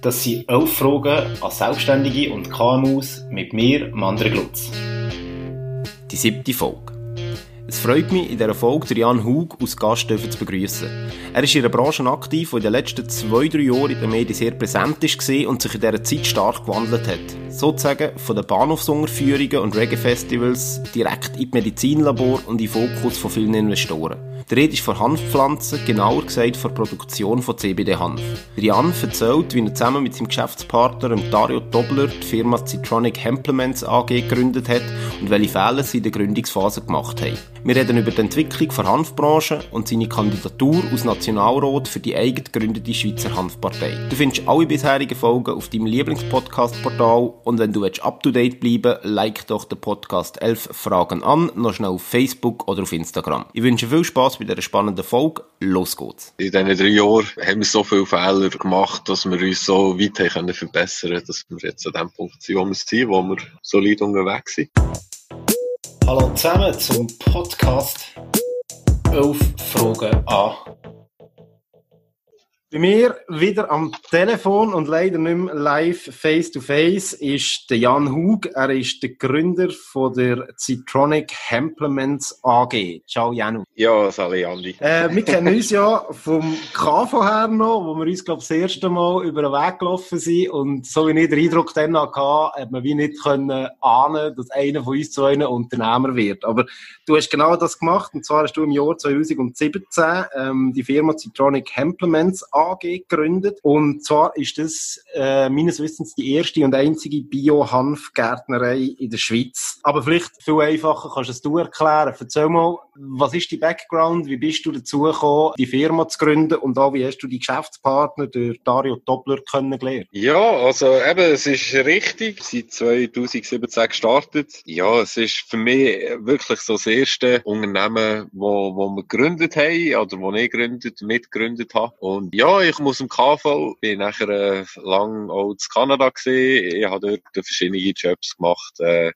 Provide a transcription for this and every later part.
Das sind elf Fragen an Selbstständige und KMUs mit mir, Mandre Glutz. Die siebte Folge. Es freut mich, in dieser Folge Jan Hug als Gast zu begrüßen. Er ist in einer Branche aktiv, die in den letzten zwei, drei Jahren in den Medien sehr präsent war und sich in dieser Zeit stark gewandelt hat. Sozusagen von den Bahnhofsunterführungen und Reggae-Festivals direkt in Medizinlabor und in den Fokus von vielen Investoren. Die Rede ist von Hanfpflanzen, genauer gesagt von Produktion von CBD-Hanf. Jan erzählt, wie er zusammen mit seinem Geschäftspartner Dario Dobler die Firma Citronic Hemplements AG gegründet hat und welche Fehler sie in der Gründungsphase gemacht haben. Wir reden über die Entwicklung der Hanfbranche und seine Kandidatur als Nationalrat für die eigen gegründete Schweizer Hanfpartei. Du findest alle bisherigen Folgen auf deinem Lieblingspodcast-Portal und wenn du up-to-date bleiben like doch den Podcast 11 Fragen an, noch schnell auf Facebook oder auf Instagram. Ich wünsche viel Spaß bei dieser spannenden Folge. Los geht's. In diesen drei Jahren haben wir so viele Fehler gemacht, dass wir uns so weit haben verbessern können, dass wir jetzt an dem Punkt sind, wo wir sind, wo wir solid unterwegs sind. Hallo zusammen zum Podcast 11 Fragen an bei mir wieder am Telefon und leider nicht mehr live face-to-face ist der Jan Hug. Er ist der Gründer von der Citronic Hemplements AG. Ciao Janu. Ja, salut Andi. Äh, wir kennen uns ja vom KV her noch, wo wir uns, glaube ich, das erste Mal über den Weg gelaufen sind und so wie ich den Eindruck dann hatte, hat man wie nicht können ahnen, dass einer von uns zu einem Unternehmer wird. Aber du hast genau das gemacht und zwar hast du im Jahr 2017 ähm, die Firma Citronic Hemplements AG gegründet. Und zwar ist das äh, meines Wissens die erste und einzige Bio-Hanfgärtnerei in der Schweiz. Aber vielleicht viel einfacher kannst du es du erklären. Erzähl mal, was ist die Background? Wie bist du dazu gekommen, die Firma zu gründen? Und auch, wie hast du die Geschäftspartner, der Dario Doppler, kennengelernt? Ja, also eben, es ist richtig. Seit 2017 gestartet. Ja, es ist für mich wirklich so das erste Unternehmen, wo, wo wir gegründet haben, oder wo ich gegründet, mitgegründet habe. Und ja, ja, ich muss im KV, bin nachher äh, lang auch in Kanada gesehen. Ich habe dort verschiedene Jobs gemacht. Äh,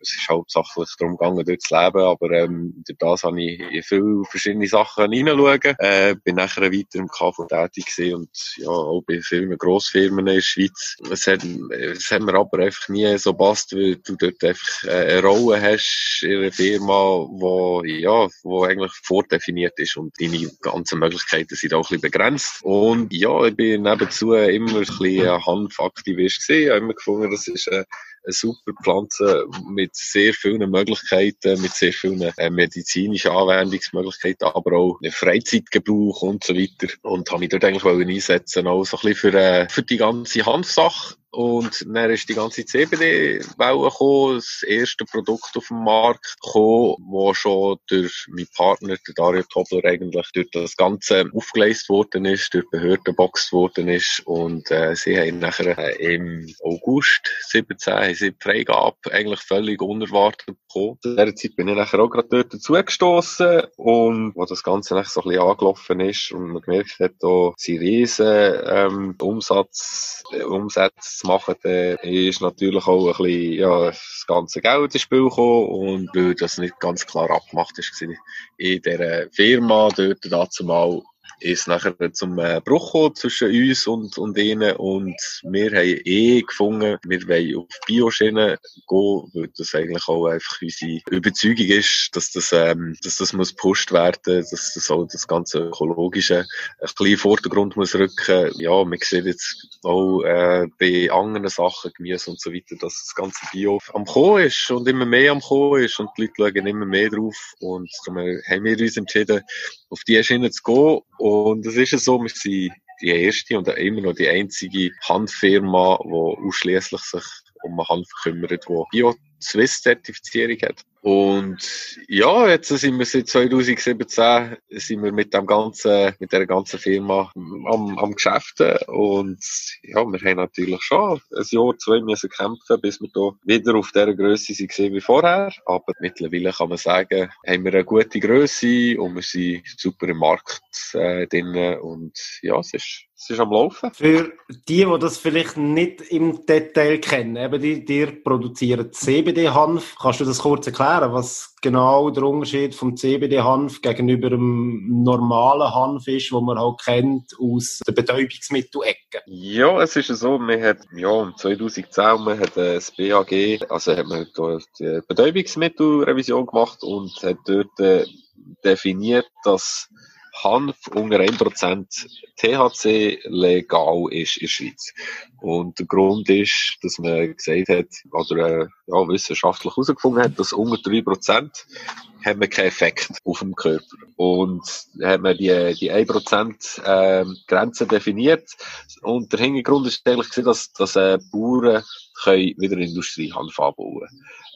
es ist hauptsächlich darum gegangen, dort zu leben, aber ähm, durch das habe ich in viele verschiedene Sachen hineinschauen. Äh, bin nachher weiter im KV tätig gewesen und ja, auch bei vielen Grossfirmen in der Schweiz. Es hat, es hat mir aber einfach nie so passt, weil du dort einfach äh, eine Rolle hast in einer Firma, wo, ja, wo eigentlich vordefiniert ist und deine ganzen Möglichkeiten sind auch ein bisschen begrenzt. Und ja, ich bin nebenzu immer ein bisschen Hanfaktivist gewesen. Ich habe immer gefunden, das ist eine, eine super Pflanze mit sehr vielen Möglichkeiten, mit sehr vielen äh, medizinischen Anwendungsmöglichkeiten, aber auch Freizeitgebrauch und so weiter. Und habe mich dort eigentlich einsetzen, auch so ein bisschen für, äh, für die ganze Hanfsache und dann ist die ganze CBD-Welle gekommen, das erste Produkt auf dem Markt gekommen, wo schon durch meinen Partner, der Dario Tobler, eigentlich durch das Ganze aufgeleistet worden ist, durch Behörden geboxt worden ist. Und äh, sie haben nachher äh, im August 17 haben sie die Freigabe eigentlich völlig unerwartet bekommen. In dieser Zeit bin ich nachher auch gerade dort dazugestossen und wo das Ganze nachher so ein bisschen angelaufen ist und man gemerkt hat, da sind riesen ähm, Umsatz, äh, Umsätze machen, dann ist natürlich auch ein bisschen, ja, das ganze Geld ins Spiel gekommen. Und weil das nicht ganz klar abgemacht ist, in dieser Firma dort dazu mal ist nachher zum äh, Bruch gekommen zwischen uns und, und ihnen. Und wir haben eh gefunden, wir wollen auf Bioschienen gehen, weil das eigentlich auch einfach unsere Überzeugung ist, dass das, ähm, dass das muss gepusht werden, dass das auch das ganze Ökologische ein bisschen in den Vordergrund muss rücken. Ja, man sieht jetzt auch äh, bei anderen Sachen, Gemüse und so weiter, dass das ganze Bio am Kommen ist und immer mehr am Kommen ist. Und die Leute schauen immer mehr drauf. Und darum haben wir uns entschieden, auf die Schiene zu gehen und es ist so, wir sind die erste und immer noch die einzige Handfirma, die ausschließlich sich um Hanf kümmert, die Bio-Swiss-Zertifizierung hat. Und ja, jetzt sind wir seit 2017 sind wir mit dem ganzen, mit der ganzen Firma am, am Geschäften. Und ja, wir haben natürlich schon ein Jahr, zwei müssen kämpfen, bis wir da wieder auf dieser Größe sind wie vorher. Aber mittlerweile kann man sagen, haben wir eine gute Größe und wir sind super im Markt äh, drin. Und ja, es ist es ist am Laufen. Für die, die das vielleicht nicht im Detail kennen, eben die, die produzieren CBD-Hanf. Kannst du das kurz erklären, was genau der Unterschied vom CBD-Hanf gegenüber dem normalen Hanf ist, wo man halt kennt aus der Betäubungsmittelecke? Ja, es ist so, man hat, ja, 2010, man hat das BAG, also hat man die Betäubungsmittelrevision gemacht und hat dort äh, definiert, dass Hanf unter 1% THC legal ist in der Schweiz. Und der Grund ist, dass man gesagt hat, oder äh, ja, wissenschaftlich herausgefunden hat, dass unter 3% haben wir keinen Effekt auf dem Körper. Und hat man die, die 1% äh, Grenze definiert. Und der Hintergrund ist eigentlich dass, dass äh, Bauern können wieder Industriehanf anbauen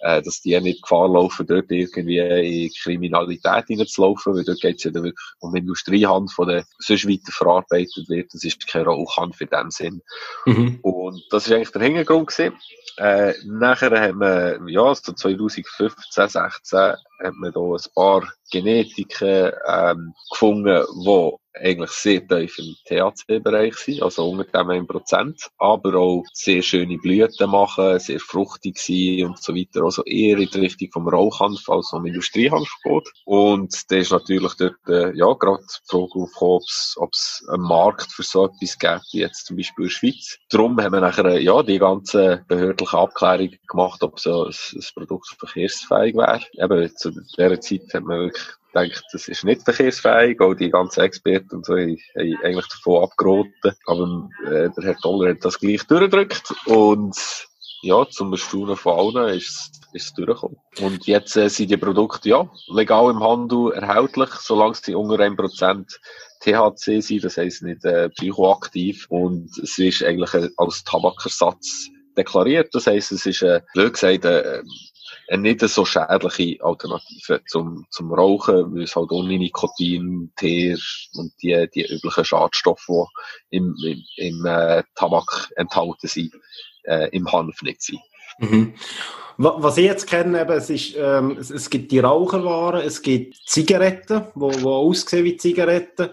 äh, dass die nicht Gefahr laufen, dort irgendwie in Kriminalität hineinzulaufen, weil dort geht es ja dann wirklich um Industriehanf, die dann sonst weiter verarbeitet wird. Das ist kein Rauchhanf in dem Sinn. Mhm. Und das ist eigentlich der Hintergrund gewesen. Äh, nachher haben wir, ja, so 2015, 16, hat man da ein paar Genetiken ähm, gefunden, die eigentlich sehr tief im THC-Bereich sind, also unter dem 1%, aber auch sehr schöne Blüten machen, sehr fruchtig sind und so weiter, also eher in die Richtung vom Rauchhanf als vom Industriehanf geht. Und da ist natürlich dort, äh, ja, gerade die Frage aufgekommen, ob es einen Markt für so etwas gibt, wie jetzt zum Beispiel in der Schweiz. Darum haben wir nachher, äh, ja, die ganze behördliche Abklärung gemacht, ob so ein, ein Produkt verkehrsfähig wäre. Eben, zu dieser Zeit hat man wirklich denkt, das ist nicht verkehrsfähig. Auch die ganzen Experten und so haben eigentlich davon abgeraten. Aber äh, der Herr Toller hat das gleich durchgedrückt und ja, zum Erstaunen von allen ist es durchgekommen. Und jetzt äh, sind die Produkte ja legal im Handel erhältlich, solange sie unter 1% THC sind, das heisst nicht äh, psychoaktiv. Und es ist eigentlich äh, als Tabakersatz deklariert. Das heisst, es ist, äh, blöd gesagt, äh, nicht so schädliche Alternative zum, zum Rauchen, weil es halt ohne Nikotin, Teer und die, die üblichen Schadstoffe, die im, im, im äh, Tabak enthalten sind, äh, im Hanf nicht sind. Mhm. Was ich jetzt kenne, eben, es, ist, ähm, es, es, gibt die Raucherwaren, es gibt Zigaretten, wo, wo aussehen wie Zigaretten,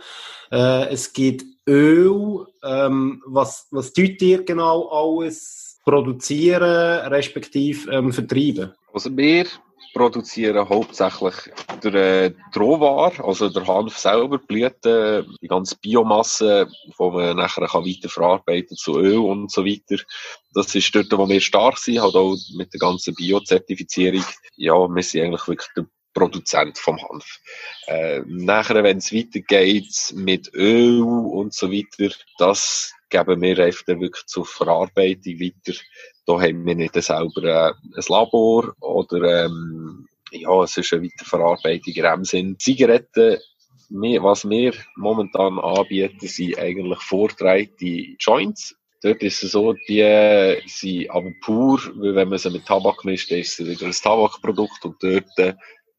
äh, es gibt Öl, ähm, was, was tut ihr genau alles produzieren, respektive ähm, vertreiben? Also wir produzieren hauptsächlich der äh, Rohware, also der Hanf selber, Blüten, die ganze Biomasse, die man nachher kann weiterverarbeiten zu Öl und so weiter. Das ist dort, wo wir stark sind, halt auch mit der ganzen Biozertifizierung. Ja, wir sind eigentlich wirklich der Produzent vom Hanf. Äh, nachher, wenn es weitergeht mit Öl und so weiter, das geben wir einfach wirklich zur Verarbeitung weiter da haben wir nicht selber äh, ein Labor oder ähm, ja, es ist eine Weiterverarbeitung in dem Sinn. Zigaretten, was wir momentan anbieten, sind eigentlich vortreite Joints. Dort ist es so, die sind aber pur, weil wenn man sie mit Tabak mischt, ist es wieder ein Tabakprodukt und dort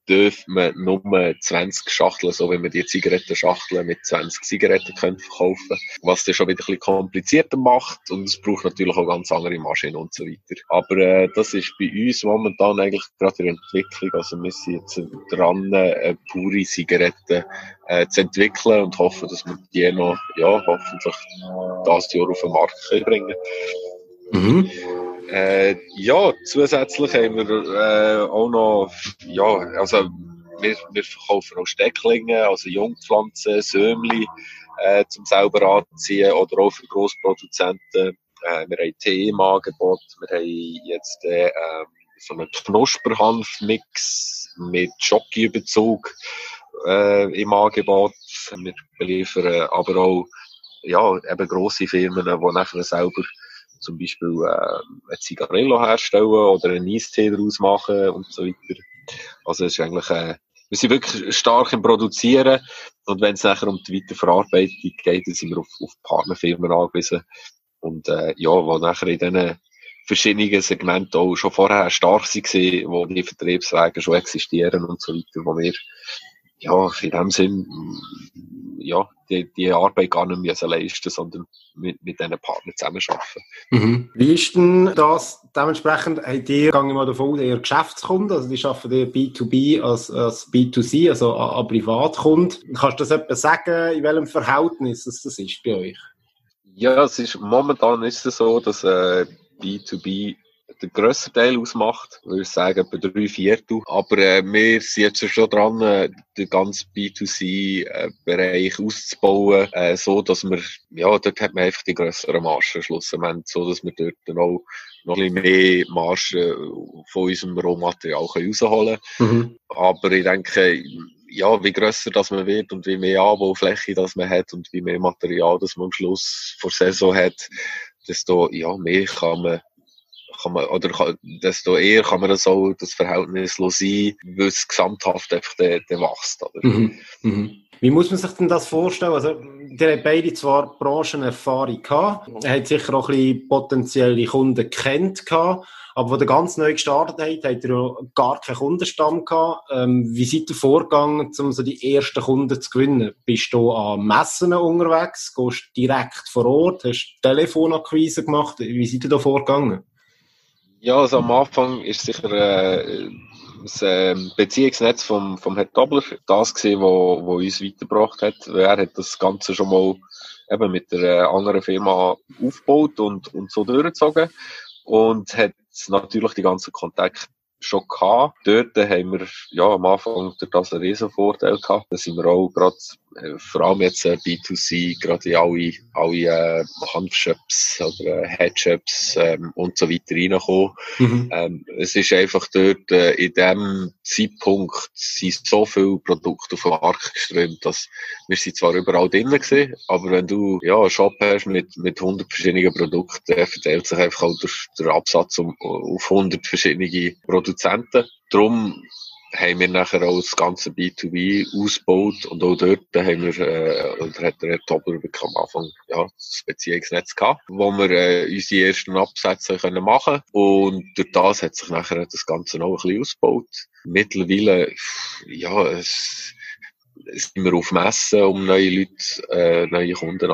dürfen man nur 20 Schachteln, so wie man die Zigarettenschachteln mit 20 Zigaretten können verkaufen was das schon wieder ein bisschen komplizierter macht und es braucht natürlich auch ganz andere Maschinen und so weiter. Aber äh, das ist bei uns momentan eigentlich gerade in Entwicklung, also wir sind jetzt dran, äh, pure Zigaretten äh, zu entwickeln und hoffen, dass wir die noch, ja, hoffentlich das Jahr auf den Markt können bringen Mhm. Äh, ja, zusätzlich haben wir äh, auch noch, ja, also wir, wir verkaufen auch Stecklinge, also Jungpflanzen, Sömli äh, zum selber anziehen oder auch für Grossproduzenten. Äh, wir haben Tee im Angebot, wir haben jetzt äh, ähm, so einen Knusperhanf-Mix mit Schokiüberzug äh, im Angebot. Wir beliefern aber auch ja, eben grosse Firmen, die nachher selber zum Beispiel äh, ein Zigarillo herstellen oder einen Eistee daraus machen und so weiter. Also es ist eigentlich, äh, wir sind wirklich stark im Produzieren und wenn es nachher um die Weiterverarbeitung geht, dann sind wir auf, auf Partnerfirmen angewiesen und äh, ja, wo nachher in diesen verschiedenen Segmenten auch schon vorher stark waren, wo die Vertriebswege schon existieren und so weiter, wo wir ja, in dem Sinn, ja, die, die Arbeit gar nicht mehr leisten, sondern mit, mit diesen Partnern zusammenarbeiten. Mhm. Wie ist denn das dementsprechend, habt ihr, gehe ich mal davon aus, eher Geschäftskunden, also die arbeiten eher B2B als, als B2C, also an, Privatkunden. Kannst du das etwas sagen, in welchem Verhältnis das ist bei euch? Ja, es ist, momentan ist es so, dass äh, B2B der grösste Teil ausmacht. Ich würde sagen, etwa drei Viertel. Aber äh, wir sind jetzt schon dran, äh, den ganzen B2C-Bereich auszubauen, äh, so dass wir, ja, dort hat man einfach die grösseren Margen schlussendlich, so dass wir dort dann auch noch ein bisschen mehr Margen von unserem Rohmaterial rausholen können. Mhm. Aber ich denke, ja, wie grösser das man wird und wie mehr Anbaufläche das man hat und wie mehr Material das man am Schluss vor Saison hat, desto ja, mehr kann man kann man, oder kann, desto eher kann man das auch, das Verhältnis sein, weil es gesamthaft einfach der, der wächst, oder? Mhm. Mhm. Wie muss man sich denn das vorstellen? Also, der hat beide zwar Branchenerfahrung gehabt, er hat sicher auch ein bisschen potenzielle Kunden kennt gehabt, aber wo der ganz neu gestartet hat, hat er ja gar keinen Kundenstamm gehabt. Ähm, wie seid ihr vorgegangen, um so die ersten Kunden zu gewinnen? Bist du an Messen unterwegs? Gehst direkt vor Ort? Hast Telefonakquise gemacht? Wie seid ihr da vorgegangen? Ja, also am Anfang ist sicher äh, das äh, Beziehungsnetz vom, vom Herrn Dobler das gesehen, wo, wo uns weitergebracht hat. Er hat das Ganze schon mal eben mit äh, anderen Firma aufgebaut und, und so durchgezogen und hat natürlich die ganzen Kontakte schon gehabt. Dort haben wir ja am Anfang durch das einen riesen Vorteil gehabt. Da sind wir auch gerade vor allem jetzt äh, B2C, gerade in alle, alle äh, Handshops oder äh, Headshops ähm, und so weiter reinkommen. Mhm. Ähm, es ist einfach dort, äh, in dem Zeitpunkt sind so viele Produkte auf den Markt geströmt, dass wir sind zwar überall drinnen gewesen, aber wenn du ja, einen Shop hast mit, mit 100 verschiedenen Produkten, verteilt sich einfach auch der, der Absatz um, auf 100 verschiedene Produzenten. Darum haben wir nachher auch das ganze B2B ausgebaut und auch dort haben wir, äh, oder hat der Herr Tobler am Anfang, ja, das Beziehungsnetz gehabt, wo wir äh, unsere ersten Absätze können machen und durch das hat sich nachher das Ganze noch ein bisschen ausgebaut. Mittlerweile, ja, es, sind wir auf Messen, um neue Leute, äh, neue Kunden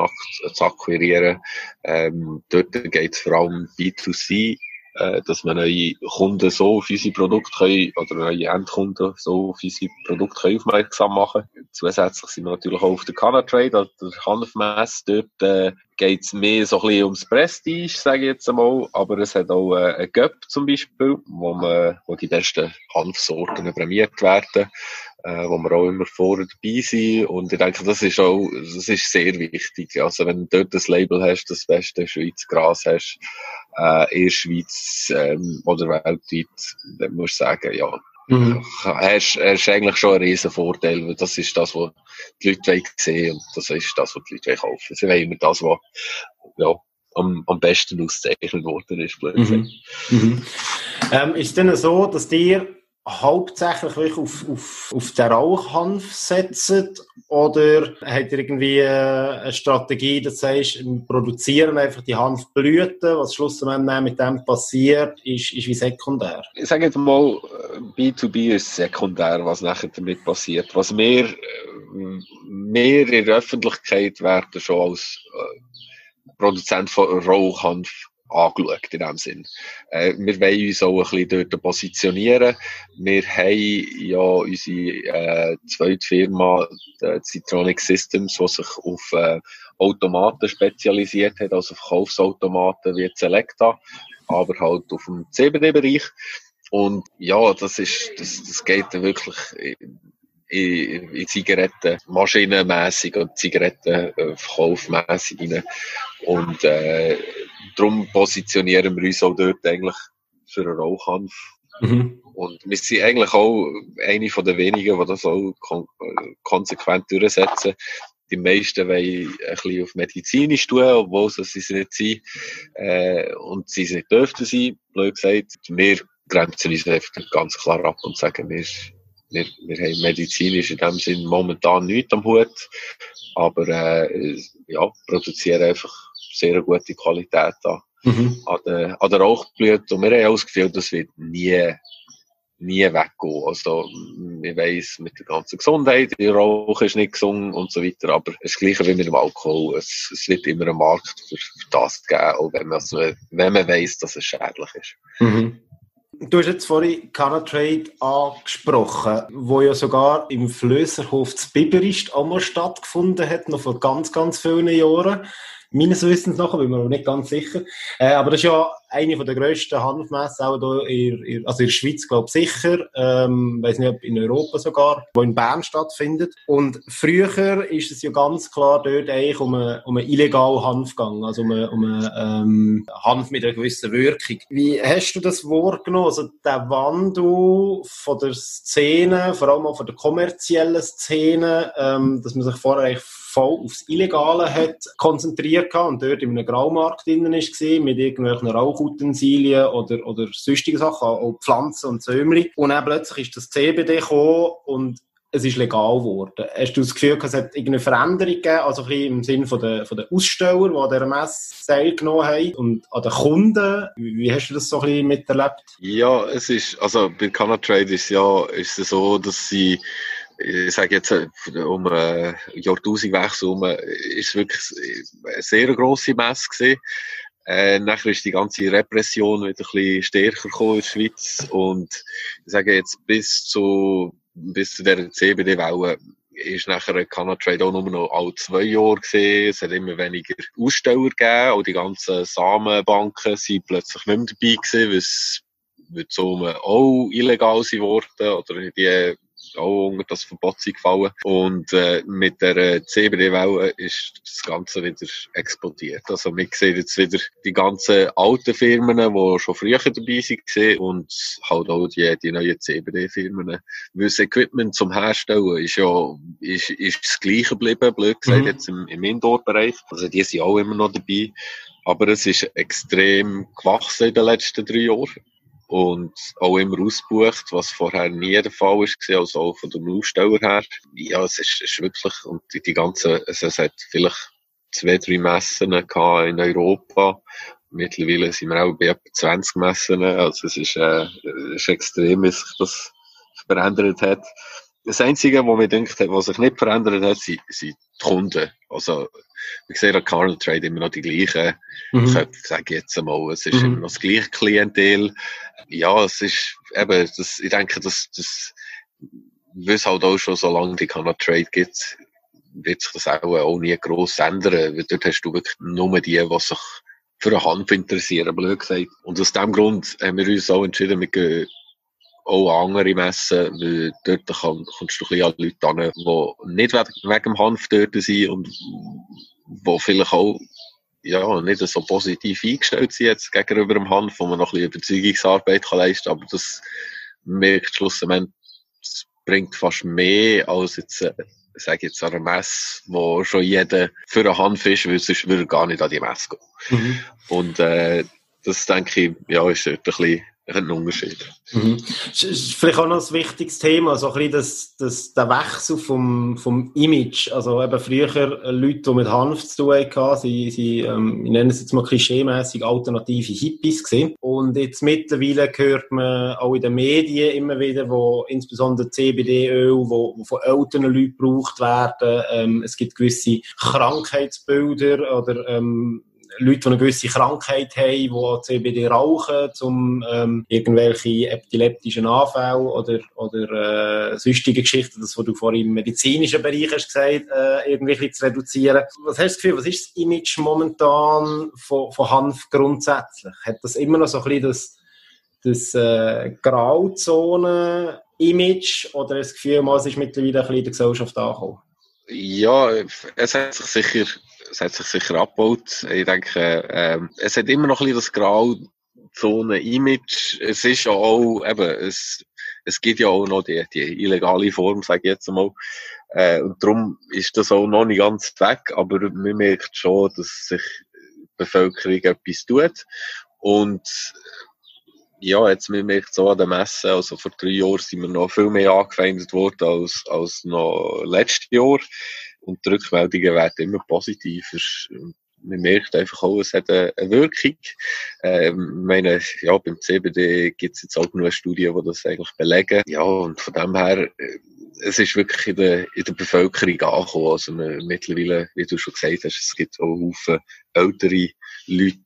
zu akquirieren. Ähm, dort geht es vor allem B2C äh, dass wir neue Kunden so auf unsere Produkte können, oder neue Endkunden so auf unsere Produkte können aufmerksam machen. Zusätzlich sind wir natürlich auch auf der Canatrade, der Hanfmesse. Dort äh, geht es mehr so ein bisschen ums Prestige, sage ich jetzt einmal. Aber es hat auch äh, ein Göpp zum Beispiel, wo, man, wo die besten Hanfsorten prämiert werden äh, wo wir auch immer vorne dabei sind. Und ich denke, das ist auch, das ist sehr wichtig. Also wenn du dort das Label hast, das beste Schweizer Gras hast, äh, in der Schweiz ähm, oder weltweit, dann musst du sagen, ja, Mhm. Hast, hast eigentlich schon einen riesen Vorteil, weil das ist das, was die Leute sehen und das ist das, was die Leute kaufen. Sie wollen immer das, was ja, am, am besten ausgezeichnet worden ist. Mhm. Mhm. Ähm, ist es denn so, dass dir hauptsächlich wirklich auf, auf, auf den Rauchhanf setzen oder hat ihr irgendwie äh, eine Strategie, das heißt, wir produzieren einfach die Hanfblüten, was schlussendlich mit dem passiert, ist, ist wie sekundär? Ich sage jetzt mal, B2B ist sekundär, was nachher damit passiert. Was wir, mehr in der Öffentlichkeit werden schon als äh, Produzent von Rauchhanf angeschaut in dem Sinn. Äh, wir wollen uns auch ein bisschen dort positionieren. Wir haben ja unsere äh, zweite Firma, die Citronic Systems, die sich auf äh, Automaten spezialisiert hat, also Verkaufsautomaten wie Selecta, aber halt auf dem CBD-Bereich. Und ja, das ist, das, das geht dann wirklich in, in Zigaretten maschinenmässig und Zigarettenverkaufmässig rein. Und äh, darum positionieren wir uns auch dort eigentlich für einen Rauchhanf. Mhm. Und wir sind eigentlich auch eine von den wenigen, die das auch kon konsequent durchsetzen. Die meisten wollen ein bisschen auf medizinisch tun, obwohl sie es nicht sind. Äh, und sie es nicht dürften sein, blöd gesagt. Wir grenzen uns einfach ganz klar ab und sagen, wir, wir, wir haben medizinisch in dem Sinn momentan nichts am Hut. Aber äh, ja, produzieren einfach sehr gute Qualität an, mhm. an, der, an der Rauchblüte. Und wir haben auch das Gefühl, das wird nie, nie weggehen. Also, ich weiss, mit der ganzen Gesundheit, die Rauch ist nicht gesund und so weiter, aber es ist das Gleiche wie mit dem Alkohol. Es, es wird immer einen Markt für, für das geben, auch wenn man, wenn man weiss, dass es schädlich ist. Mhm. Du hast jetzt vorhin Canatrade angesprochen, wo ja sogar im Flößerhof zu Biberist einmal stattgefunden hat, noch vor ganz, ganz vielen Jahren. Meines Wissens nach, bin mir nicht ganz sicher. Äh, aber das ist ja eine von der grössten Hanfmessen, auch hier in, in, also in der Schweiz, glaube ich, sicher. Ähm, weiß nicht, ob in Europa sogar, wo in Bern stattfindet. Und früher ist es ja ganz klar dort eigentlich um einen, um einen illegalen Hanf gegangen, also um einen, um einen ähm, Hanf mit einer gewissen Wirkung. Wie hast du das wahrgenommen? Also der Wandel von der Szene, vor allem auch von der kommerziellen Szene, ähm, dass man sich vorher eigentlich voll aufs Illegale hat konzentriert und dort in einem Graumarkt drinnen war, mit irgendwelchen Rauchutensilien oder, oder sonstigen Sachen, auch Pflanzen und Säumli. Und dann plötzlich ist das CBD gekommen und es ist legal geworden. Hast du das Gefühl, es hat irgendeine Veränderung gegeben, also ein bisschen im Sinne von der, von der Aussteller, die an dieser Messe teilgenommen haben und an den Kunden? Wie hast du das so ein bisschen miterlebt? Ja, es ist, also bei Canatrade ist ja, ist es so, dass sie ich sage jetzt, äh, um äh, Jahrtausendwechsel herum, ist es wirklich eine sehr grosse Messe gewesen. Äh, nachher ist die ganze Repression wieder ein bisschen stärker gekommen in der Schweiz und ich sage jetzt bis zu, bis zu der CBD-Welle ist nachher Canatrade auch nur noch alle zwei Jahre gesehen. Es hat immer weniger Aussteller gegeben. Auch die ganzen Samenbanken sind plötzlich nicht mehr dabei gewesen, weil es wird so auch illegal sind worden oder die auch unter das Verbot gefallen. Und äh, mit der äh, CBD-Welle ist das Ganze wieder explodiert. Also wir sehen jetzt wieder die ganzen alten Firmen, die schon früher dabei waren und halt auch die, die neuen CBD-Firmen. Weil das Equipment zum Herstellen ist ja ist, ist das gleiche geblieben, blöd gesagt, mhm. jetzt im, im Indoor-Bereich. Also die sind auch immer noch dabei. Aber es ist extrem gewachsen in den letzten drei Jahren und auch immer ausgebucht, was vorher nie der Fall war, also auch von den Aussteller her. Ja, es ist, ist wirklich, und die, die ganze, es, es hat vielleicht zwei, drei Messen gehabt in Europa. Mittlerweile sind wir auch bei etwa 20 Messen, also es ist, äh, es ist extrem, wie sich das verändert hat. Das Einzige, was mir denkt, was sich nicht verändert hat, sind, sind die Kunden. Also, ich sehe an Carl Trade immer noch die gleichen, mhm. ich sage jetzt einmal, es ist mhm. immer noch das gleiche Klientel. Ja, es ist eben, das, ich denke, dass, das, weil es halt auch schon so lange die Carl Trade gibt, wird sich das auch, auch nie gross ändern, weil dort hast du wirklich nur die, die sich für eine Hand interessieren, blöd gesagt. Und aus dem Grund haben wir uns auch entschieden, wir gehen auch andere Messen, weil dort kann, kommst du ein bisschen an Leute an, die nicht wegen dem Hanf dort sind und die vielleicht auch ja, nicht so positiv eingestellt sind jetzt gegenüber dem Hanf, wo man noch ein bisschen Überzeugungsarbeit kann leisten kann, aber das merkt schlussendlich, das bringt fast mehr als jetzt, äh, sage jetzt an einer Messe, wo schon jeder für einen Hanf ist, weil sonst würde er gar nicht an die Messe gehen. Mhm. Und äh, das denke ich, ja, ist dort ein bisschen ein Unterschied. Mhm. Vielleicht auch noch ein wichtiges Thema, so ein bisschen das, das, der Wechsel vom, vom Image. Also eben früher Leute, die mit Hanf zu tun hatten, sie, sie ähm, ich nenne es jetzt mal klischeemässig alternative Hippies gewesen. Und jetzt mittlerweile hört man auch in den Medien immer wieder, wo insbesondere CBD-Öl, wo, wo von älteren Leuten gebraucht werden. Ähm, es gibt gewisse Krankheitsbilder oder ähm, Leute, die eine gewisse Krankheit haben, die CBD rauchen, um ähm, irgendwelche epileptischen Anfälle oder, oder äh, sonstige Geschichten, das, was du vorhin im medizinischen Bereich hast gesagt, äh, irgendwie zu reduzieren. Was hast du das Gefühl, was ist das Image momentan von, von Hanf grundsätzlich? Hat das immer noch so ein bisschen das, das äh, Grauzone-Image oder das Gefühl, es ist mittlerweile ein bisschen in der Gesellschaft angekommen? Ja, es hat sich sicher es hat sich sicher abgebaut. Ich denke, ähm, es hat immer noch ein bisschen das Grauzone-Image. Es ist ja auch, eben, es, es gibt ja auch noch die, die illegale Form, sage ich jetzt mal. Äh, und darum ist das auch noch nicht ganz weg, aber man merkt schon, dass sich die Bevölkerung etwas tut. Und ja, jetzt man merkt so an der Messe, also vor drei Jahren sind wir noch viel mehr angefeindet worden als, als noch letztes Jahr. Und die Rückmeldungen werden immer positiver. Man merkt einfach auch, es hat eine, Wirkung. Ähm, meine, ja, beim CBD gibt es jetzt auch genug Studien, die das eigentlich belegen. Ja, und von dem her, äh, es ist wirklich in der, in der Bevölkerung angekommen. Also mittlerweile, wie du schon gesagt hast, es gibt auch Haufen ältere Leute,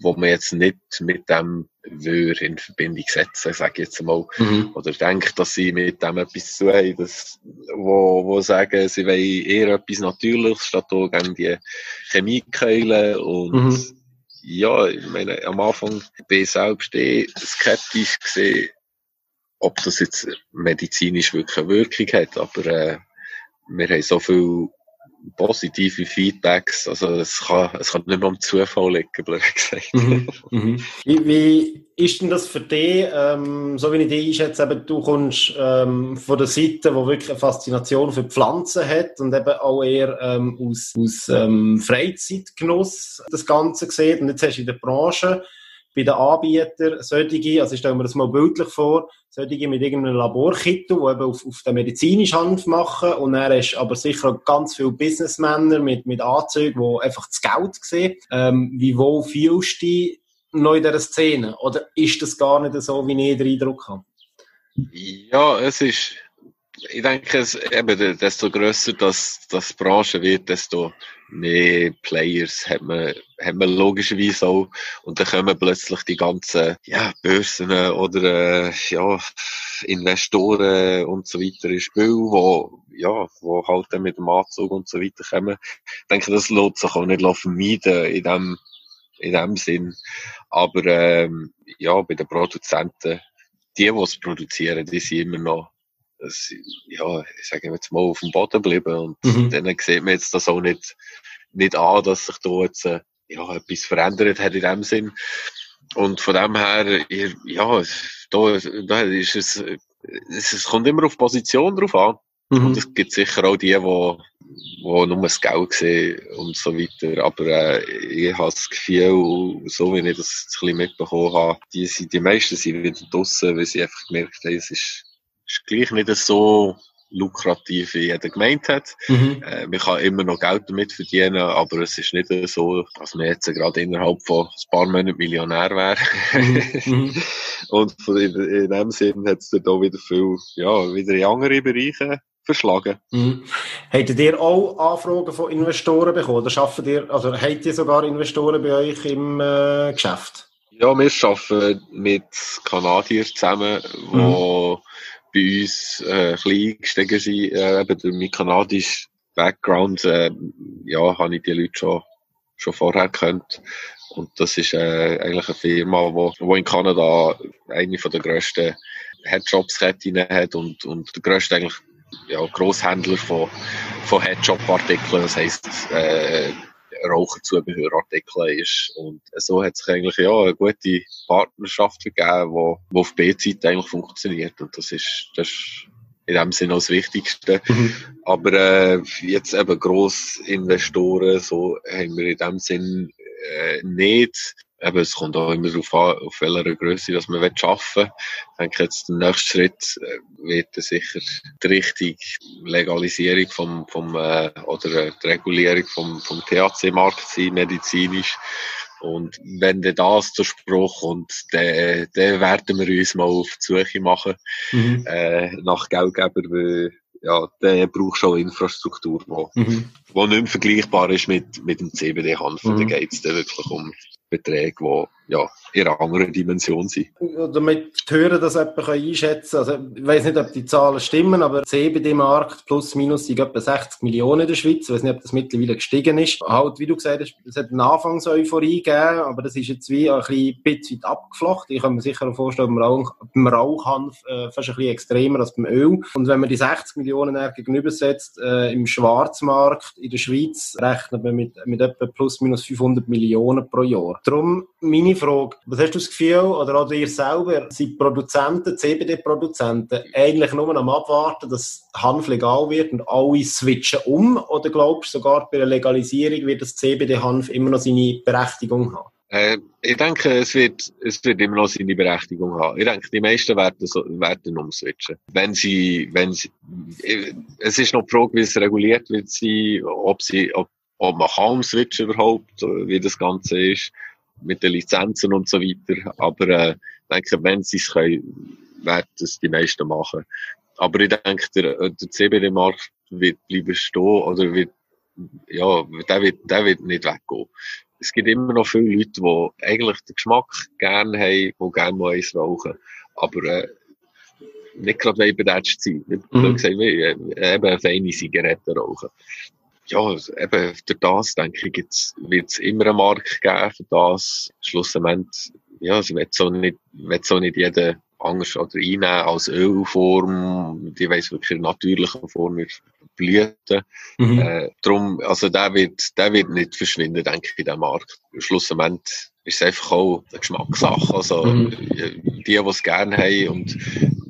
wo man jetzt nicht mit dem würde in Verbindung setzen, sage ich jetzt mal. Mhm. Oder denkt, dass sie mit dem etwas zu haben, dass, wo, wo sagen, sie wollen eher etwas Natürliches, statt gegen die Chemiekeulen und mhm. ja, ich meine, am Anfang bin ich selbst eh skeptisch gesehen, ob das jetzt medizinisch wirklich eine Wirkung hat, aber äh, wir haben so viel positive Feedbacks. Also es kann, es kann nicht mehr um Zufall liegen, blöd gesagt. Mhm, mhm. Wie, wie ist denn das für dich, ähm, so wie ich dich einschätze, eben, du kommst ähm, von der Seite, wo wirklich eine Faszination für Pflanzen hat und eben auch eher ähm, aus, aus ähm, Freizeitgenuss das Ganze sieht und jetzt hast du in der Branche bei den Anbietern solche, also ich stelle mir das mal bildlich vor, solche mit irgendeinem Laborkittel, die eben auf, auf den medizinischen Hanf machen und dann hast aber sicher ganz viele Businessmänner mit, mit Anzügen, die einfach das Geld sehen. Ähm, wie wohl fühlst du dich noch in dieser Szene? Oder ist das gar nicht so, wie ich den Eindruck habe? Ja, es ist, ich denke, es, eben, desto grösser das, das Branche wird, desto mehr Players hat man, hat man logischerweise auch. Und dann kommen plötzlich die ganzen, ja, Börsen oder, äh, ja, Investoren und so weiter ins Spiel, wo, ja, wo halt dann mit dem Anzug und so weiter kommen. Ich denke, das lässt sich auch nicht vermeiden in dem, in dem Sinn. Aber, ähm, ja, bei den Produzenten, die, die es produzieren, die sind immer noch das, ja, ich sage jetzt mal, auf dem Boden bleiben. Und mhm. dann sieht man jetzt das auch nicht, nicht an, dass sich da jetzt, äh, ja, etwas verändert hat in dem Sinn. Und von dem her, ja, da, da ist es, es kommt immer auf Position drauf an. Mhm. Und es gibt sicher auch die, die, die nur das Geld sehen und so weiter. Aber äh, ich habe das Gefühl, so wie ich das ein bisschen mitbekommen habe, die, sind, die meisten sind wieder draussen, weil sie einfach gemerkt haben, es ist ist gleich nicht so lukrativ, wie jeder gemeint hat. Mhm. Äh, man kann immer noch Geld damit verdienen, aber es ist nicht so, dass man jetzt gerade innerhalb von ein paar Monaten Millionär wäre. Mhm. Und in, in dem Sinn hat es dann auch wieder viel, ja, wieder in andere Bereiche verschlagen. Mhm. Habt ihr auch Anfragen von Investoren bekommen? Oder schaffen ihr, also habt ihr sogar Investoren bei euch im äh, Geschäft? Ja, wir arbeiten mit Kanadiern zusammen, wo mhm bei uns äh, klein gestiegen sind, äh, eben durch meinen kanadischen Background, äh, ja, habe ich die Leute schon, schon vorher gekannt. Und das ist äh, eigentlich eine Firma, wo, wo in Kanada eine von der grössten Headshops-Ketten hat und, und der grösste eigentlich ja, Grosshändler von, von Headshop-Artikeln. Das heisst, äh, Raucherzubehörartikel ist. Und so hat sich eigentlich ja eine gute Partnerschaft gegeben, die, die auf B-Seite eigentlich funktioniert. Und das ist, das ist in dem Sinne das Wichtigste. Mhm. Aber äh, jetzt eben Grossinvestoren, so haben wir in dem Sinn äh, nicht. Eben, es kommt auch immer darauf an, auf welcher Größe dass man arbeiten will. Ich denke, jetzt der nächste Schritt äh, wird sicher die Richtung Legalisierung vom, vom, äh, oder die Regulierung vom, vom THC-Markt sein, medizinisch. Und wenn dann das zur Spruch kommt, dann, dann werden wir uns mal auf die Suche machen, mhm. äh, nach Geldgeber, weil, ja, der braucht schon Infrastruktur, die mhm. wo nicht mehr vergleichbar ist mit, mit dem CBD-Hanf. Mhm. Da geht es dann wirklich um Beträge, die ja, in einer anderen Dimension sind. Damit hören, dass jemand einschätzen kann, also ich weiß nicht, ob die Zahlen stimmen, aber CBD-Markt plus minus sind etwa 60 Millionen in der Schweiz. Ich weiß nicht, ob das mittlerweile gestiegen ist. Halt, wie du gesagt hast, es hat eine Anfangseuphorie gegeben, aber das ist jetzt wie ein bisschen abgeflochten. Ich kann mir sicher vorstellen, beim, Rauch, beim Rauchhanf äh, fast ein bisschen extremer als beim Öl. Und wenn man die 60 Millionen gegenübersetzt, äh, im Schwarzmarkt in der Schweiz, rechnet man mit, mit etwa plus minus 500 Millionen pro Jahr. Darum meine Frage, was hast du das Gefühl, oder auch ihr selber, sind Produzenten, CBD-Produzenten, eigentlich nur am Abwarten, dass Hanf legal wird und alle switchen um? Oder glaubst du sogar bei der Legalisierung wird das CBD-Hanf immer noch seine Berechtigung haben? Äh, ich denke, es wird, es wird immer noch seine Berechtigung haben. Ich denke, die meisten werden, so, werden umswitchen. Wenn sie, wenn sie, es ist noch die Frage, wie es reguliert wird sein, ob sie, ob, ob man kann umswitchen überhaupt, wie das Ganze ist mit den Lizenzen und so weiter. Aber äh, ich denke, wenn sie es können, werden es die meisten machen. Aber ich denke, der, der CBD-Markt wird bleiben stehen oder wird ja, der wird, der wird nicht weggehen. es gibt immer noch viele Leute, die eigentlich den Geschmack gerne haben, die gerne mal eins rauchen. Aber, äh, nicht gerade überdatscht sein. Nicht mhm. gesagt, wie, äh, eben feine Zigaretten rauchen. Ja, eben, für das, denke ich, wird es immer einen Markt geben, für das. Schlussendlich, ja, es wird so nicht, wird so nicht jeder anders oder einnehmen als Ölform, die weiss wirklich in natürlicher Form blüten. Mhm. Äh, drum, also der wird, der wird nicht verschwinden, denke ich, in diesem Markt. Schlussendlich ist es einfach auch eine Geschmackssache. Also, mhm. die, die es gerne haben und,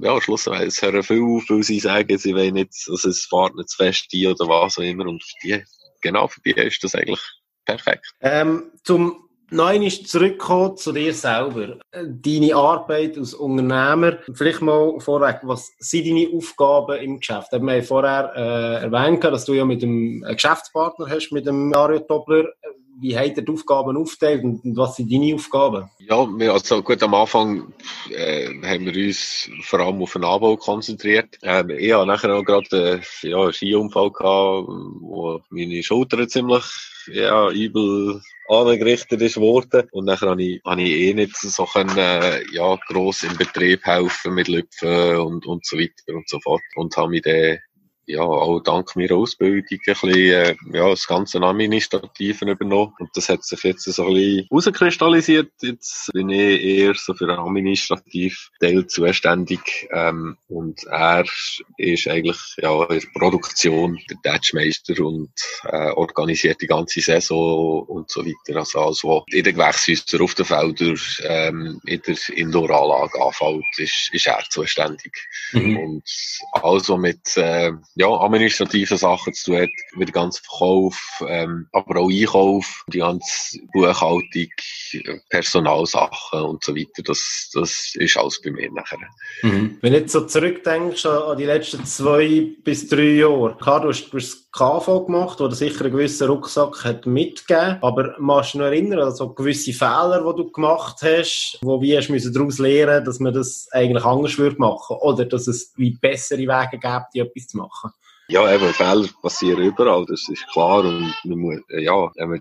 ja, schlussendlich, hören viele auf, weil sie sagen, sie wollen nicht, also es fährt nicht zu fest ein oder was auch immer und für die, genau, für die ist das eigentlich perfekt. Ähm, zum Nein ist zurückkommen zu dir selber. Deine Arbeit als Unternehmer. Vielleicht mal vorweg, was sind deine Aufgaben im Geschäft? Wir haben vorher äh, erwähnt, dass du ja mit einem Geschäftspartner hast, mit dem Mario Doppler. Wie hat er die Aufgaben aufgeteilt und, was sind deine Aufgaben? Ja, also gut, am Anfang äh, haben wir uns vor allem auf den Anbau konzentriert. Ähm, ich hatte nachher auch gerade äh, ja, einen Skiunfall gehabt, wo meine Schulter ziemlich ja, übel angerichtet ist worden. Und dann habe ich, habe ich eh nicht so können, äh, ja, gross im Betrieb helfen mit Lüpfen und, und so weiter und so fort. Und habe mich dann ja, auch dank meiner Ausbildung ein bisschen, äh, ja, das ganze Administrativen übernommen. Und das hat sich jetzt so ein bisschen herauskristallisiert. Jetzt bin ich eher so für den administrativen Teil zuständig. Ähm, und er ist eigentlich, ja, in der Produktion der Tatschmeister und, äh, organisiert die ganze Saison und so weiter. Also alles, was in den Gewächshäusern auf den Feldern, ähm, in der Indoor-Anlage anfällt, ist, ist er zuständig. Mhm. Und was mit, äh, ja, administrative Sachen zu tun hat, wie der ganze Verkauf, ähm, aber auch Einkauf, die ganze Buchhaltung, Personalsachen und so weiter, das, das ist alles bei mir nachher. Mhm. Wenn du jetzt so zurückdenkst an die letzten zwei bis drei Jahre, klar, du hast, du hast KV gemacht, du sicher einen gewissen Rucksack hat mitgegeben, aber machst du noch erinnern, also gewisse Fehler, die du gemacht hast, wo wir müssen daraus lernen, dass man das eigentlich anders würde machen, oder dass es wie bessere Wege gibt, die etwas zu machen? Ja, eben, Fehler passieren überall, das ist klar. Und man muss, ja, wenn man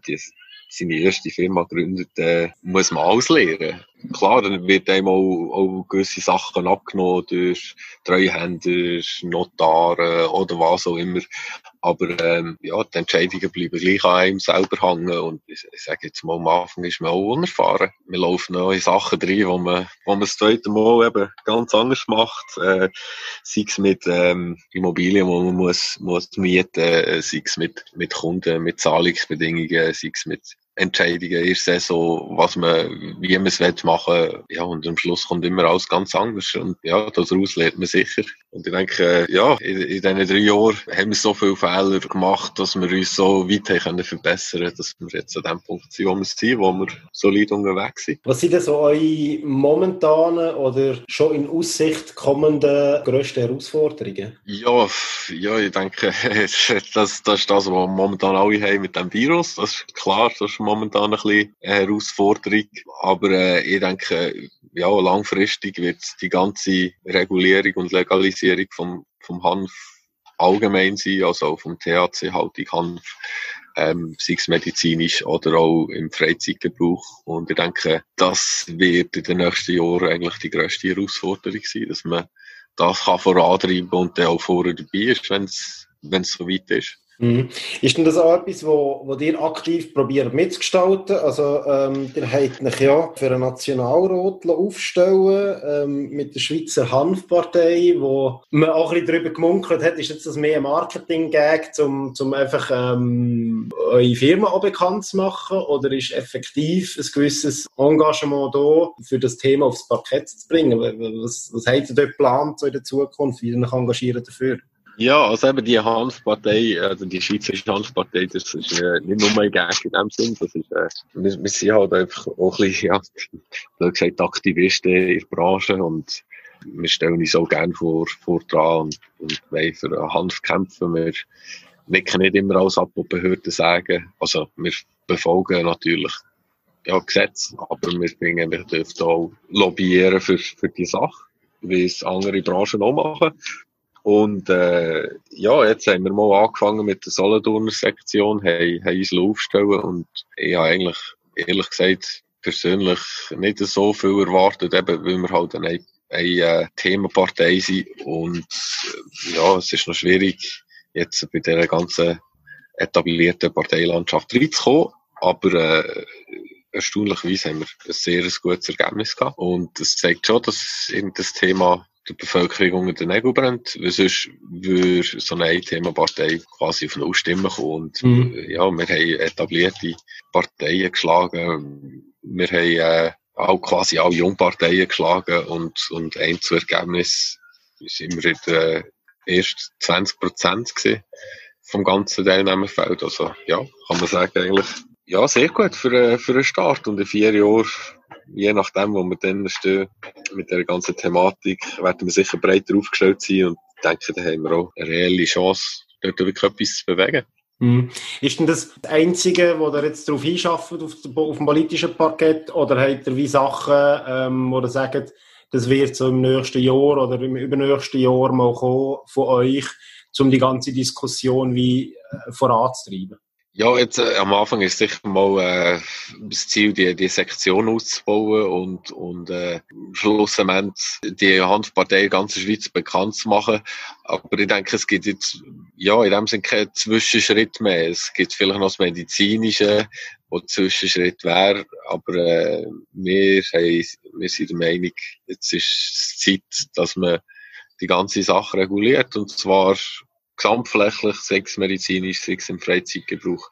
seine erste Firma gründet, äh, muss man alles lernen. Klar, dann wird einem auch, auch gewisse Sachen abgenommen durch Treuhänder, Notare oder was auch immer. Aber ähm, ja, die Entscheidungen bleiben gleich an einem selber hängen. Und ich, ich sage jetzt mal, am Anfang ist man auch unerfahren. Wir laufen neue Sachen drin, wo man, wo man das zweite Mal eben ganz anders macht. Äh, sei es mit ähm, Immobilien, wo man muss, muss mieten, äh, sei es mit, mit Kunden, mit Zahlungsbedingungen, sei es mit Entscheidungen in der was man, wie man es machen Ja, und am Schluss kommt immer alles ganz anders. Und ja, daraus lernt man sicher. Und ich denke, ja, in, in diesen drei Jahren haben wir so viele Fehler gemacht, dass wir uns so weit haben können verbessern dass wir jetzt an dem Punkt sind, wo wir sind, wo wir solid unterwegs sind. Was sind denn so eure momentanen oder schon in Aussicht kommenden grössten Herausforderungen? Ja, ja, ich denke, das, das ist das, was wir momentan alle haben mit dem Virus. Das ist klar, das ist momentan ein bisschen eine Herausforderung. Aber äh, ich denke, ja, langfristig wird die ganze Regulierung und Legalisierung vom, vom Hanf allgemein sein, also auch vom THC-haltig Hanf, ähm, sei es medizinisch oder auch im Freizeitgebrauch. Und ich denke, das wird in den nächsten Jahren eigentlich die grösste Herausforderung sein, dass man das kann vorantreiben und dann auch vorher dabei ist, wenn es so weit ist. Mhm. Ist denn das auch etwas, wo, wo ihr aktiv probiert mitzugestalten? Also, ähm, ihr habt euch ja für einen Nationalrat aufstellen ähm, mit der Schweizer Hanfpartei, wo man auch ein bisschen darüber gemunkelt hat, ist jetzt das mehr Marketing-Gag, um, um einfach ähm, eure Firma auch bekannt zu machen? Oder ist effektiv ein gewisses Engagement da, für das Thema aufs Parkett zu bringen? Was, was habt ihr dort geplant so in der Zukunft? Wie ihr euch engagiert dafür? Ja, also eben die Hanfpartei, also die Schweizerische Hanfpartei, das ist äh, nicht nur ein Gag in dem Sinn, das ist, äh, wir, wir sind halt einfach auch ein bisschen, ja, wie gesagt, Aktivisten in der Branche und wir stellen uns auch gerne vor, vor dran und, und wollen für Hanf kämpfen. Wir nicken nicht immer alles ab, was Behörden sagen. Also, wir befolgen natürlich, ja, Gesetze, aber wir finden, wir dürfen auch lobbyieren für, für die Sache, wie es andere Branchen auch machen. Und äh, ja, jetzt haben wir mal angefangen mit der Solothurner Sektion, haben, haben uns aufgestellt und ich habe eigentlich, ehrlich gesagt, persönlich nicht so viel erwartet, eben, weil wir halt eine, eine äh, Themenpartei sind. Und äh, ja, es ist noch schwierig, jetzt bei dieser ganzen etablierten Parteilandschaft reinzukommen, aber äh, erstaunlicherweise haben wir ein sehr gutes Ergebnis gehabt. Und das zeigt schon, dass das Thema der Bevölkerung unter den Nägeln brennt, weil sonst würde so eine Themenpartei quasi auf Null stimmen kommen. Und mhm. ja, wir haben etablierte Parteien geschlagen, wir haben äh, auch quasi alle Jungparteien geschlagen und, und ein zu Ergebnis sind wir in der erst 20 Prozent vom ganzen Teilnehmerfeld. Also ja, kann man sagen eigentlich, ja, sehr gut für, äh, für einen Start. Und in vier Jahren je nachdem, wo wir dann stehen, mit der ganzen Thematik, werden wir sicher breiter aufgestellt sein und denke, da haben wir auch eine reelle Chance, dort wirklich etwas zu bewegen. Mhm. Ist denn das das Einzige, wo ihr jetzt darauf hinschafft, auf, auf dem politischen Parkett, oder habt ihr wie Sachen, ähm, wo ihr sagt, das wird so im nächsten Jahr oder im übernächsten Jahr mal kommen von euch, um die ganze Diskussion wie äh, voranzutreiben? Ja, jetzt äh, am Anfang ist sicher mal äh, das Ziel, die, die Sektion auszubauen und, und äh, schlussendlich die Handpartei in ganz Schweiz bekannt zu machen. Aber ich denke, es gibt jetzt ja in dem Sinne keinen Zwischenschritt mehr. Es gibt vielleicht noch das Medizinische, wo Zwischenschritt wäre, aber äh, wir, haben, wir sind der Meinung, jetzt ist es Zeit, dass man die ganze Sache reguliert und zwar gesamtflächlich, sei es medizinisch, sei es im Freizeitgebrauch,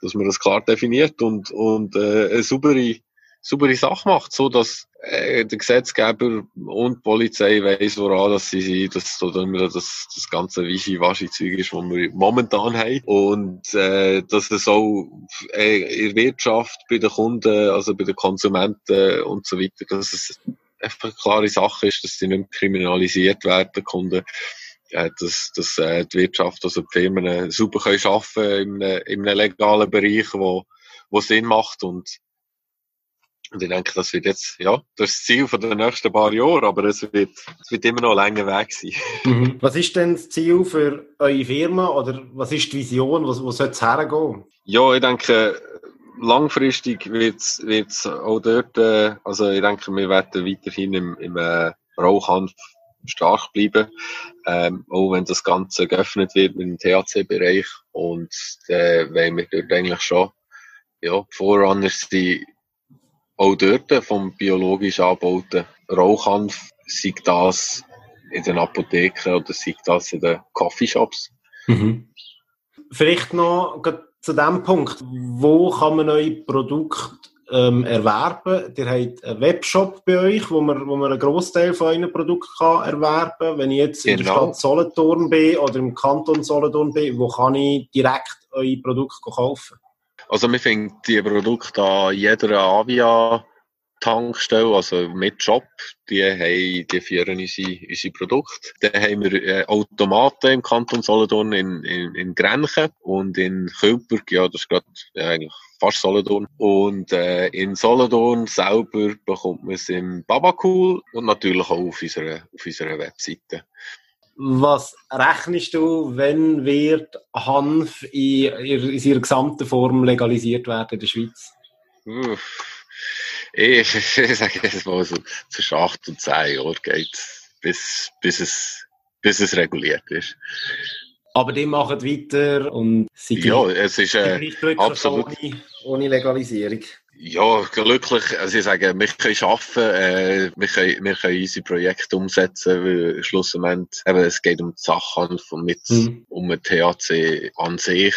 dass man das klar definiert und, und äh, eine saubere, saubere Sache macht, so dass äh, der Gesetzgeber und die Polizei weiss, woran dass sie sind, dass so immer das, ganze Wischi-Waschi-Zeug ist, was wir momentan haben. Und äh, dass es auch äh, in der Wirtschaft, bei den Kunden, also bei den Konsumenten und so weiter, dass es einfach eine klare Sache ist, dass sie nicht kriminalisiert werden, Kunden äh, dass, dass äh, die Wirtschaft, also die Firmen super können arbeiten in einem, in einem legalen Bereich, wo, wo Sinn macht und und ich denke, das wird jetzt, ja, das ist das Ziel für die nächsten paar Jahre, aber es wird, es wird immer noch ein langer Weg sein. Mhm. Was ist denn das Ziel für eure Firma oder was ist die Vision, wo, wo soll es hergehen? Ja, ich denke, langfristig wird es auch dort, äh, also ich denke, wir werden weiterhin im, im äh, Rauchhanf stark bleiben, ähm, auch wenn das Ganze geöffnet wird mit dem THC-Bereich und äh, wollen wir dort eigentlich schon ja, Vorrunner sind auch dort vom biologisch angebauten Rauchhanf, sei das in den Apotheken oder sei das in den Coffeeshops. Mhm. Vielleicht noch zu dem Punkt, wo kann man neue Produkte ähm, erwerben. Ihr habt einen Webshop bei euch, wo man, wo man einen Großteil von euren Produkten kann erwerben kann. Wenn ich jetzt genau. in der genau. Stadt Solothurn bin oder im Kanton Solothurn bin, wo kann ich direkt eure Produkte kaufen? Also wir finden die Produkte an jeder Avia Tankstelle, also mit Shop, die haben, die führen unsere, unsere Produkte. Dann haben wir äh, Automaten im Kanton Solothurn in, in, in Grenchen und in Kölberg, ja, das ist gerade ja, eigentlich fast Solothurn. Und äh, in Solothurn selber bekommt man es im Babacool und natürlich auch auf unserer, auf unserer Webseite. Was rechnest du, wenn wird Hanf in, in seiner gesamten Form legalisiert werden in der Schweiz? Uff ich, ich sage jetzt mal so, zwischen acht und zehn Jahren geht bis, bis es, bis es reguliert ist. Aber die machen weiter und sie Ja, es ist äh, absolut. Ohne, ohne Legalisierung. Ja, glücklich. Also ich sage, wir können arbeiten, äh, wir, können, wir können unsere Projekte umsetzen, weil schlussendlich eben, es geht um die Sachen und nicht mhm. um den THC an sich.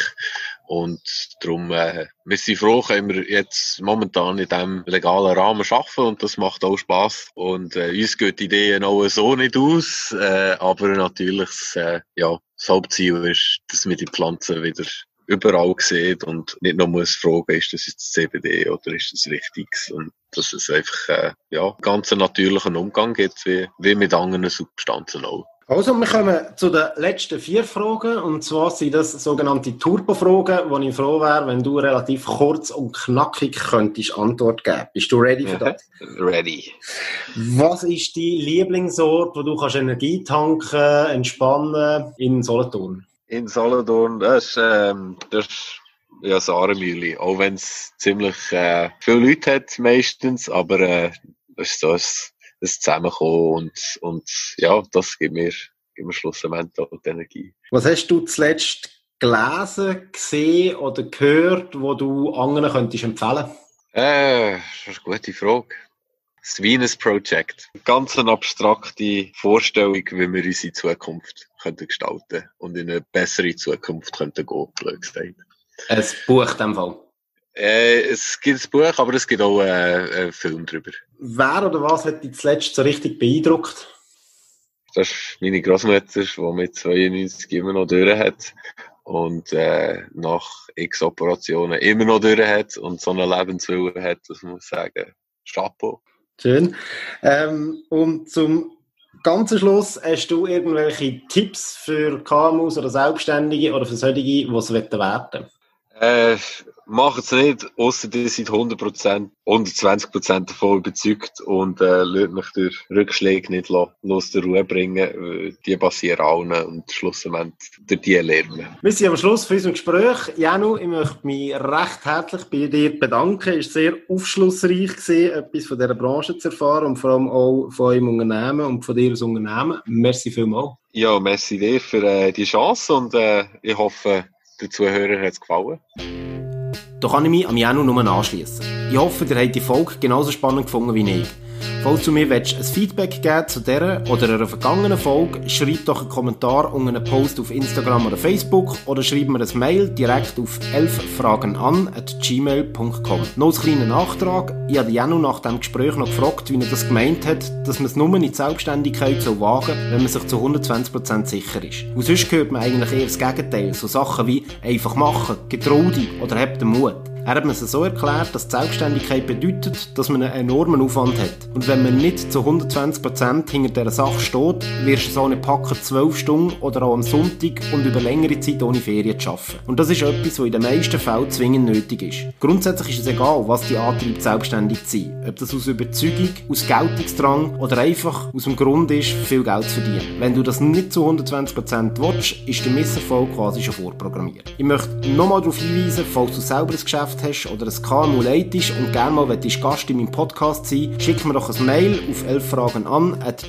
Und darum, äh, wir sind froh, können wir jetzt momentan in diesem legalen Rahmen arbeiten und das macht auch Spass. Und äh, uns gehen die Ideen auch so nicht aus, äh, aber natürlich, äh, ja, das Hauptziel ist, dass wir die Pflanzen wieder überall sieht und nicht nur muss fragen, ist das jetzt CBD oder ist das richtig? Und dass es einfach, äh, ja, ganz natürlichen Umgang gibt, wie, wie mit anderen Substanzen auch. Also, wir kommen zu den letzten vier Fragen. Und zwar sind das sogenannte Turbo-Fragen, wo ich froh wäre, wenn du relativ kurz und knackig könntest Antwort geben. Bist du ready für das? Ready. Was ist die Lieblingsort, wo du kannst Energie tanken, entspannen in Solothurn? In Solothurn, das ist, ähm, das ist ja, Sarenmühle. Auch wenn es ziemlich äh, viele Leute hat meistens, aber äh, das ist so ein, ein Zusammenkommen und, und ja, das gibt mir, gibt mir schlussendlich die Energie. Was hast du zuletzt gelesen, gesehen oder gehört, wo du anderen könntest empfehlen? Äh, das ist eine gute Frage. Das Venus Project. Ganz eine abstrakte Vorstellung, wie wir unsere Zukunft könnten gestalten und in eine bessere Zukunft könnten gehen, blöd gesagt. Ein Buch in dem Fall. Äh, es gibt ein Buch, aber es gibt auch äh, einen Film darüber. Wer oder was hat dich zuletzt so richtig beeindruckt? Das ist meine Großmutter, die mit 92 immer noch durch hat und äh, nach x Operationen immer noch durch hat und so eine Lebenswille hat, das muss ich sagen, Chapeau. Schön. Ähm, und zum ganzen Schluss, hast du irgendwelche Tipps für KMUs oder Selbstständige oder für solche, die es werden wollen? Äh, macht es nicht, außer ihr seid 100%, 120% davon überzeugt und äh, lasst mich durch Rückschläge nicht los der Ruhe bringen. Die passieren allen und schlussendlich durch die lernen. Wir sind am Schluss von unserem Gespräch. Janu, ich möchte mich recht herzlich bei dir bedanken. Es war sehr aufschlussreich, gewesen, etwas von dieser Branche zu erfahren und vor allem auch von eurem Unternehmen und von dir als Unternehmen. Merci vielmals. Ja, merci dir für äh, die Chance und äh, ich hoffe, den Zuhörern hat es gefallen. Da kann ich mich am Janu nur anschließen. Ich hoffe, ihr habt die Folge genauso spannend gefunden wie ich. Falls du mir ein Feedback geben zu dieser oder einer vergangenen Folge, schreib doch einen Kommentar unter einen Post auf Instagram oder Facebook oder schreib mir ein Mail direkt auf elffragenan.gmail.com. Noch ein kleiner Nachtrag. Ich habe Janu nach dem Gespräch noch gefragt, wie er das gemeint hat, dass man es nur in die Selbstständigkeit so wagen wenn man sich zu 120% sicher ist. Und sonst hört man eigentlich eher das Gegenteil. So Sachen wie einfach machen, getrau dich oder hab den Mut. Er hat mir so erklärt, dass Selbstständigkeit bedeutet, dass man einen enormen Aufwand hat. Und wenn man nicht zu 120% hinter dieser Sache steht, wirst du so eine packen 12 Stunden oder auch am Sonntag und über längere Zeit ohne Ferien zu arbeiten. Und das ist etwas, was in den meisten Fällen zwingend nötig ist. Grundsätzlich ist es egal, was die antreibt, selbstständig zu sein. Ob das aus Überzeugung, aus Geltungsdrang oder einfach aus dem Grund ist, viel Geld zu verdienen. Wenn du das nicht zu 120% willst, ist der Misserfolg quasi schon vorprogrammiert. Ich möchte nochmal darauf hinweisen, falls du selber ein Geschäft Geschäft hast oder ein KMU leitest und gerne mal Gast in meinem Podcast sein, schick mir doch ein Mail auf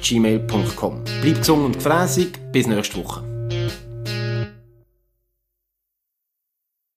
gmail.com. Bleib gesund und gefräßig, bis nächste Woche.